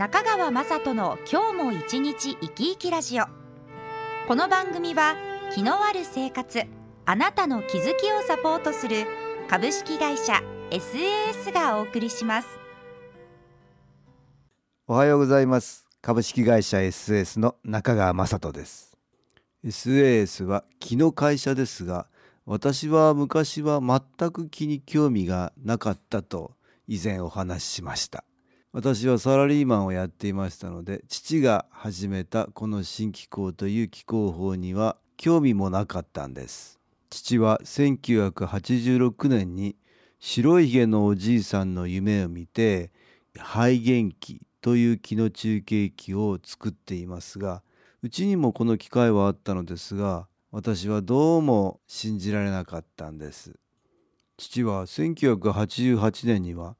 中川雅人の今日も一日生き生きラジオ。この番組は気のある生活あなたの気づきをサポートする株式会社 SAS がお送りします。おはようございます。株式会社 SAS の中川雅人です。SAS は気の会社ですが私は昔は全く気に興味がなかったと以前お話ししました。私はサラリーマンをやっていましたので父が始めたこの新機構という機構法には興味もなかったんです。父は1986年に白いひげのおじいさんの夢を見て肺元気という気の中継機を作っていますがうちにもこの機械はあったのですが私はどうも信じられなかったんです。父は1988年には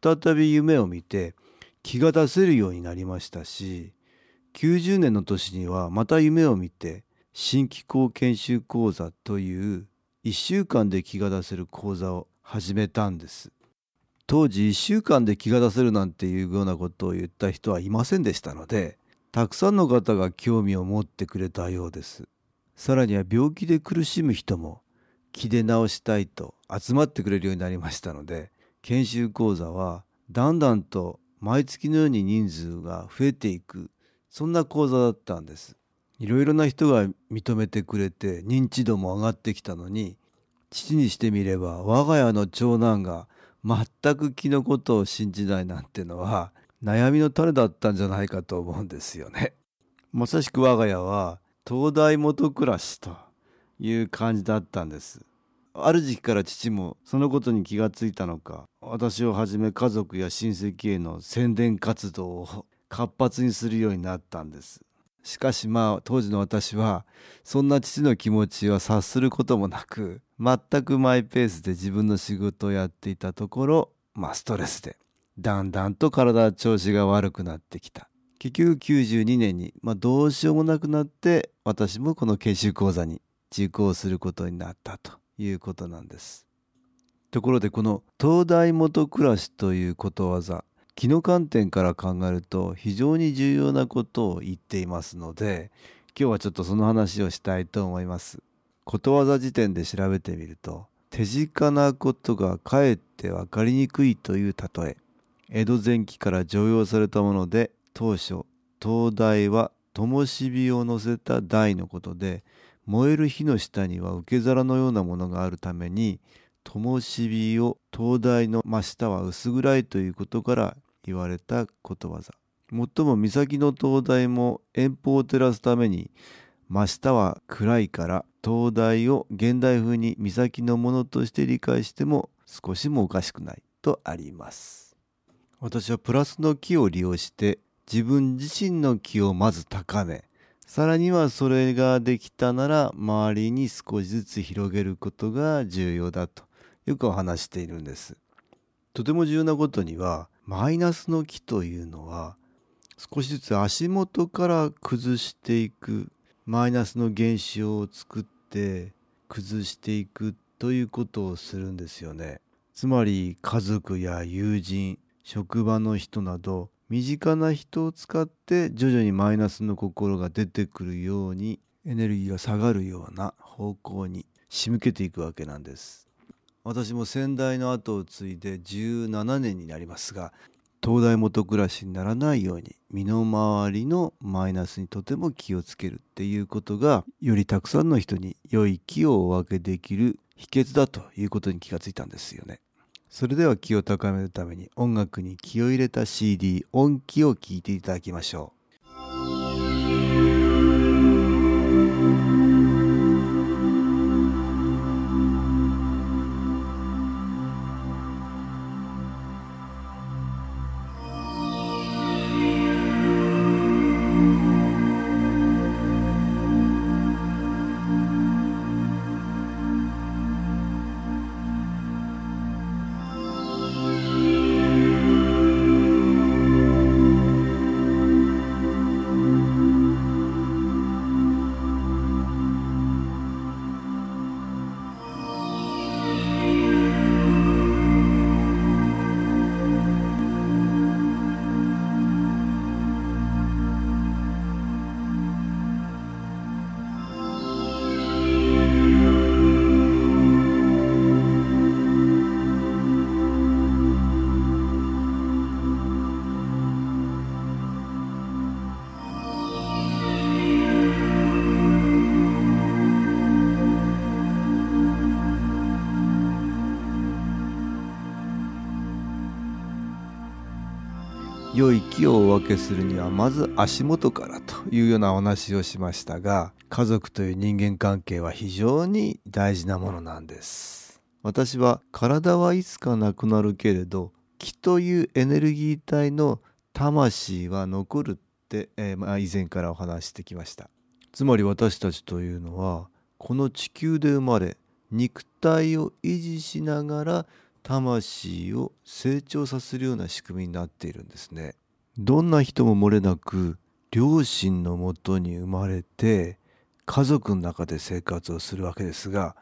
再び夢を見て気が出せるようになりましたし90年の年にはまた夢を見て新機構研修講座という1週間で気が出せる講座を始めたんです。当時1週間で気が出せるなんていうようなことを言った人はいませんでしたのでたくさんの方が興味を持ってくれたようです。さらには病気で苦しむ人も気で治したいと集まってくれるようになりましたので研修講座はだんだんと毎月のように人数が増えていくそんな講座だったんですいろいろな人が認めてくれて認知度も上がってきたのに父にしてみれば我が家の長男が全く気のことを信じないなんてのは悩みの種だったんじゃないかと思うんですよね。まさしく我が家は東大元暮らしという感じだったんです。ある時期から父もそのことに気がついたのか私をはじめ家族や親戚への宣伝活動を活発にするようになったんです。しかしまあ当時の私はそんな父の気持ちは察することもなく全くマイペースで自分の仕事をやっていたところまあストレスでだんだんと体調子が悪くなってきた。結局92年に、まあ、どうしようもなくなって私もこの研修講座に受講することになったと。いうことなんです。ところでこの東大元暮らしということわざ気の観点から考えると非常に重要なことを言っていますので今日はちょっとその話をしたいと思います。ことわざ辞典で調べてみると手近なことがかえって分かりにくいという例え江戸前期から常用されたもので当初灯台は灯火を乗せた台のことで燃える火の下には受け皿のようなものがあるために灯火を灯台の真下は薄暗いということから言われたことわざ。もっとも岬の灯台も遠方を照らすために真下は暗いから灯台を現代風に岬のものとして理解しても少しもおかしくないとあります。私はプラスの木を利用して自分自身の気をまず高めさらにはそれができたなら周りに少しずつ広げることが重要だとよくお話しているんです。とても重要なことにはマイナスの木というのは少しずつ足元から崩していくマイナスの現象を作って崩していくということをするんですよね。つまり家族や友人職場の人など身近な人を使って徐々にマイナスの心が出てくるようにエネルギーが下がるような方向に仕向けていくわけなんです私も先代の後を継いで17年になりますが東大元暮らしにならないように身の回りのマイナスにとても気をつけるっていうことがよりたくさんの人に良い気をお分けできる秘訣だということに気がついたんですよね。それでは気を高めるために音楽に気を入れた CD 音気を聴いていただきましょう。良い木をお分けするにはまず足元からというようなお話をしましたが家族という人間関係は非常に大事なものなんです私は体はいつかなくなるけれど気というエネルギー体の魂は残るって、えー、まあ、以前からお話してきましたつまり私たちというのはこの地球で生まれ肉体を維持しながら魂を成長させるような仕組みになっているんですね。どんな人も漏れなく両親のもとに生まれて家族の中で生活をするわけですが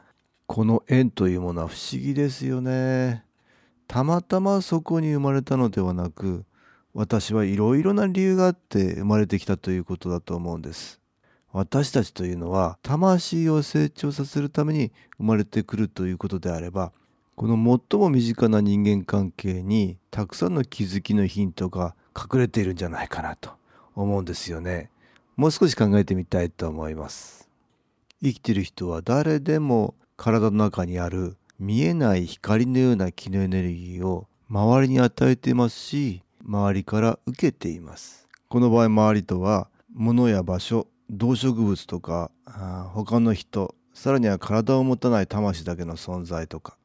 この縁というものは不思議ですよね。たまたまそこに生まれたのではなく私はいろいろな理由があって生まれてきたということだと思うんです。私たちというのは魂を成長させるために生まれてくるということであればこの最も身近な人間関係にたくさんの気づきのヒントが隠れているんじゃないかなと思うんですよね。もう少し考えてみたいと思います。生きてる人は誰でも体の中にある見えない光のような気のエネルギーを周りに与えていますし周りから受けています。この場合周りとは物や場所動植物とか他の人さらには体を持たない魂だけの存在とか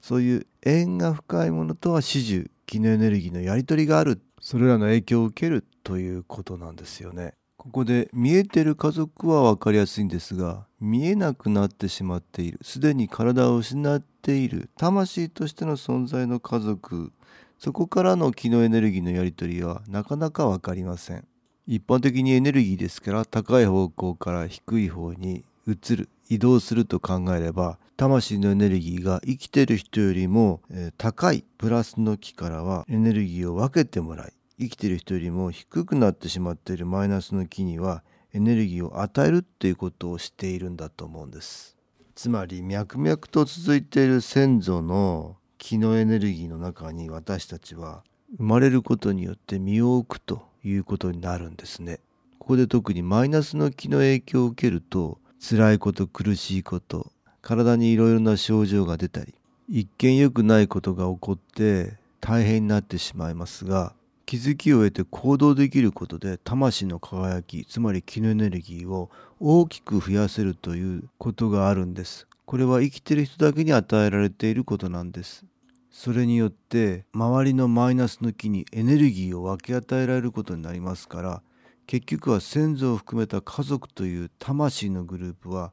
そういう縁が深いものとは始終気のエネルギーのやり取りがあるそれらの影響を受けるということなんですよね。ここで見えてる家族は分かりやすいんですが見えなくなってしまっているすでに体を失っている魂としての存在の家族そこからの気のエネルギーのやり取りはなかなか分かりません。一般的にエネルギーですから高い方向から低い方に移る移動すると考えれば魂のエネルギーが生きてる人よりも、えー、高いプラスの木からはエネルギーを分けてもらい生きてる人よりも低くなってしまっているマイナスの木にはエネルギーを与えるっていうことをしているんだと思うんですつまり脈々と続いている先祖の気のエネルギーの中に私たちは生まれることによって身を置くということになるんですね。ここで特にマイナスの気の影響を受けると辛いこと苦しいこと体にいろいろな症状が出たり一見良くないことが起こって大変になってしまいますが気づきを得て行動できることで魂の輝きつまり気のエネルギーを大きく増やせるということがあるんです。これは生きてる人だけに与えられていることなんです。それによって周りのマイナスの木にエネルギーを分け与えられることになりますから結局は先祖を含めた家族という魂のグループは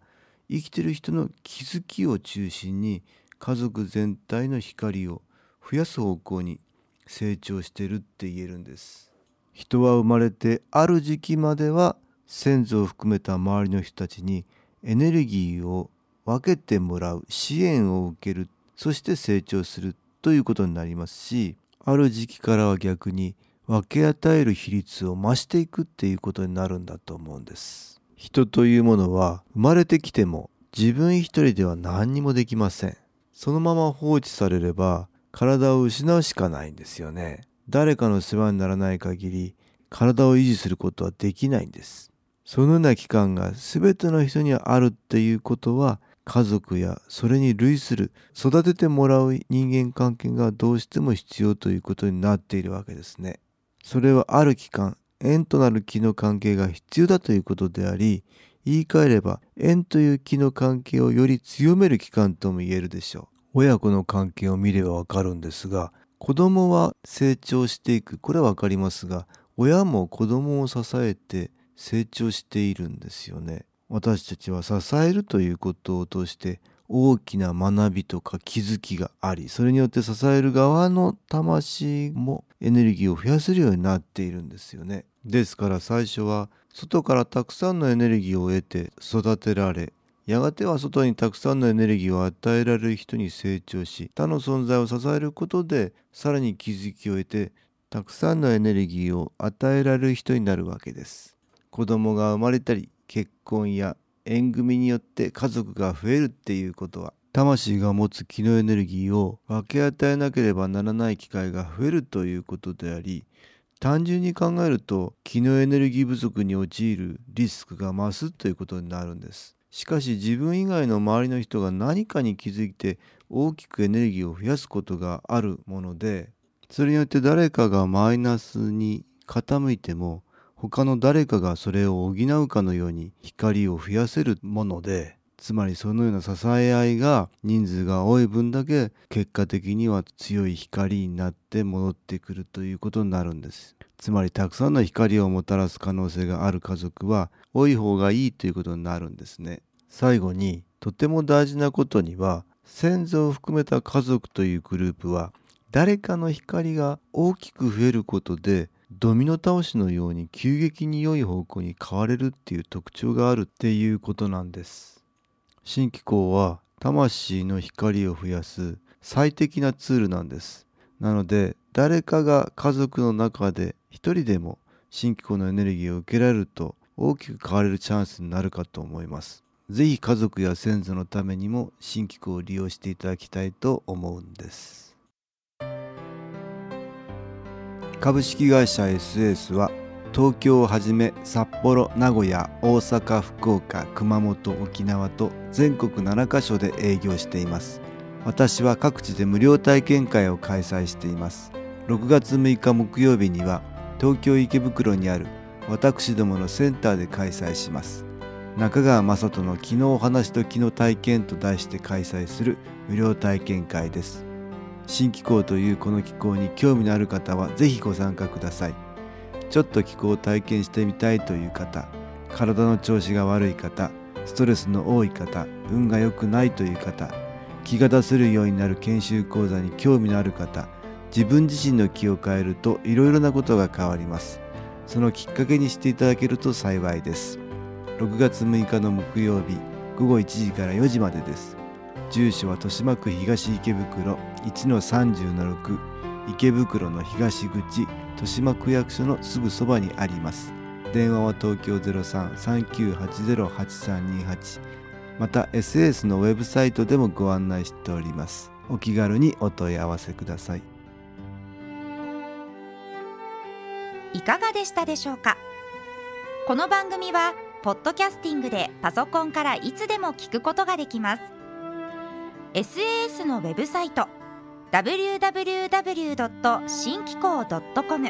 生きてる人の気づきを中心に家族全体の光を増やす方向に成長してるって言えるんです。人は生まれてある時期までは先祖を含めた周りの人たちにエネルギーを分けてもらう支援を受ける。そして成長するということになりますしある時期からは逆に分け与える比率を増していくっていうことになるんだと思うんです。人というものは生まれてきても自分一人では何にもできません。そのまま放置されれば体を失うしかないんですよね。誰かの世話にならない限り体を維持することはできないんです。そのような期間が全ての人にあるっていうことは家族やそれに類する育ててもらう人間関係がどうしても必要ということになっているわけですね。それはある期間縁となる気の関係が必要だということであり言い換えれば縁という気の関係をより強める期間とも言えるでしょう。親子の関係を見ればわかるんですが子供は成長していくこれはわかりますが親も子供を支えて成長しているんですよね。私たちは支えるということを通して大きな学びとか気づきがありそれによって支える側の魂もエネルギーを増やせるようになっているんですよね。ですから最初は外からたくさんのエネルギーを得て育てられやがては外にたくさんのエネルギーを与えられる人に成長し他の存在を支えることでさらに気づきを得てたくさんのエネルギーを与えられる人になるわけです。子供が生まれたり結婚や縁組によって家族が増えるっていうことは魂が持つ気のエネルギーを分け与えなければならない機会が増えるということであり単純に考えると気のエネルギー不足に陥るリスクが増すということになるんです。しかし自分以外の周りの人が何かに気づいて大きくエネルギーを増やすことがあるものでそれによって誰かがマイナスに傾いても他の誰かがそれを補うかのように光を増やせるものでつまりそのような支え合いが人数が多い分だけ結果的には強い光になって戻ってくるということになるんです。つまりたくさんの光をもたらす可能性がある家族は多い方がいいということになるんですね。最後にとても大事なことには先祖を含めた家族というグループは誰かの光が大きく増えることでドミノ倒しのように急激に良い方向に変われるっていう特徴があるっていうことなんです。新機構は魂の光を増やす最適なツールなんです。なので誰かが家族の中で一人でも新機構のエネルギーを受けられると大きく変われるチャンスになるかと思います。ぜひ家族や先祖のためにも新機構を利用していただきたいと思うんです。株式会社 SS は東京をはじめ札幌名古屋大阪福岡熊本沖縄と全国7カ所で営業しています。私は各地で無料体験会を開催しています。6月6日木曜日には東京池袋にある私どものセンターで開催します。中川雅人の昨日お話と昨日体験と題して開催する無料体験会です。新気候というこの気候に興味のある方はぜひご参加ください。ちょっと気候を体験してみたいという方体の調子が悪い方ストレスの多い方運が良くないという方気が出せるようになる研修講座に興味のある方自分自身の気を変えるといろいろなことが変わります。そのきっかけにしていただけると幸いです。6月6日の木曜日午後1時から4時までです。住所は豊島区東池袋。1-30-6池袋の東口豊島区役所のすぐそばにあります。電話は東京03-3980-8328また SS のウェブサイトでもご案内しております。お気軽にお問い合わせください。いかがでしたでしょうか？この番組はポッドキャスティングでパソコンからいつでも聞くことができます。SAS のウェブサイト www. 新機構 .com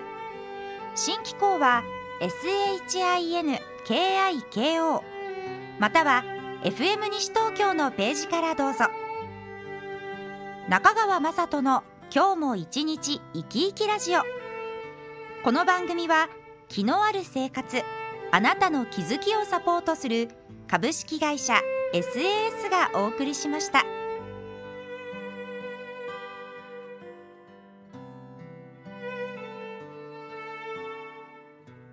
新機構は SHINKIKO または FM 西東京のページからどうぞ中川雅人の今日も一日生き生きラジオこの番組は気のある生活あなたの気づきをサポートする株式会社 SAS がお送りしました。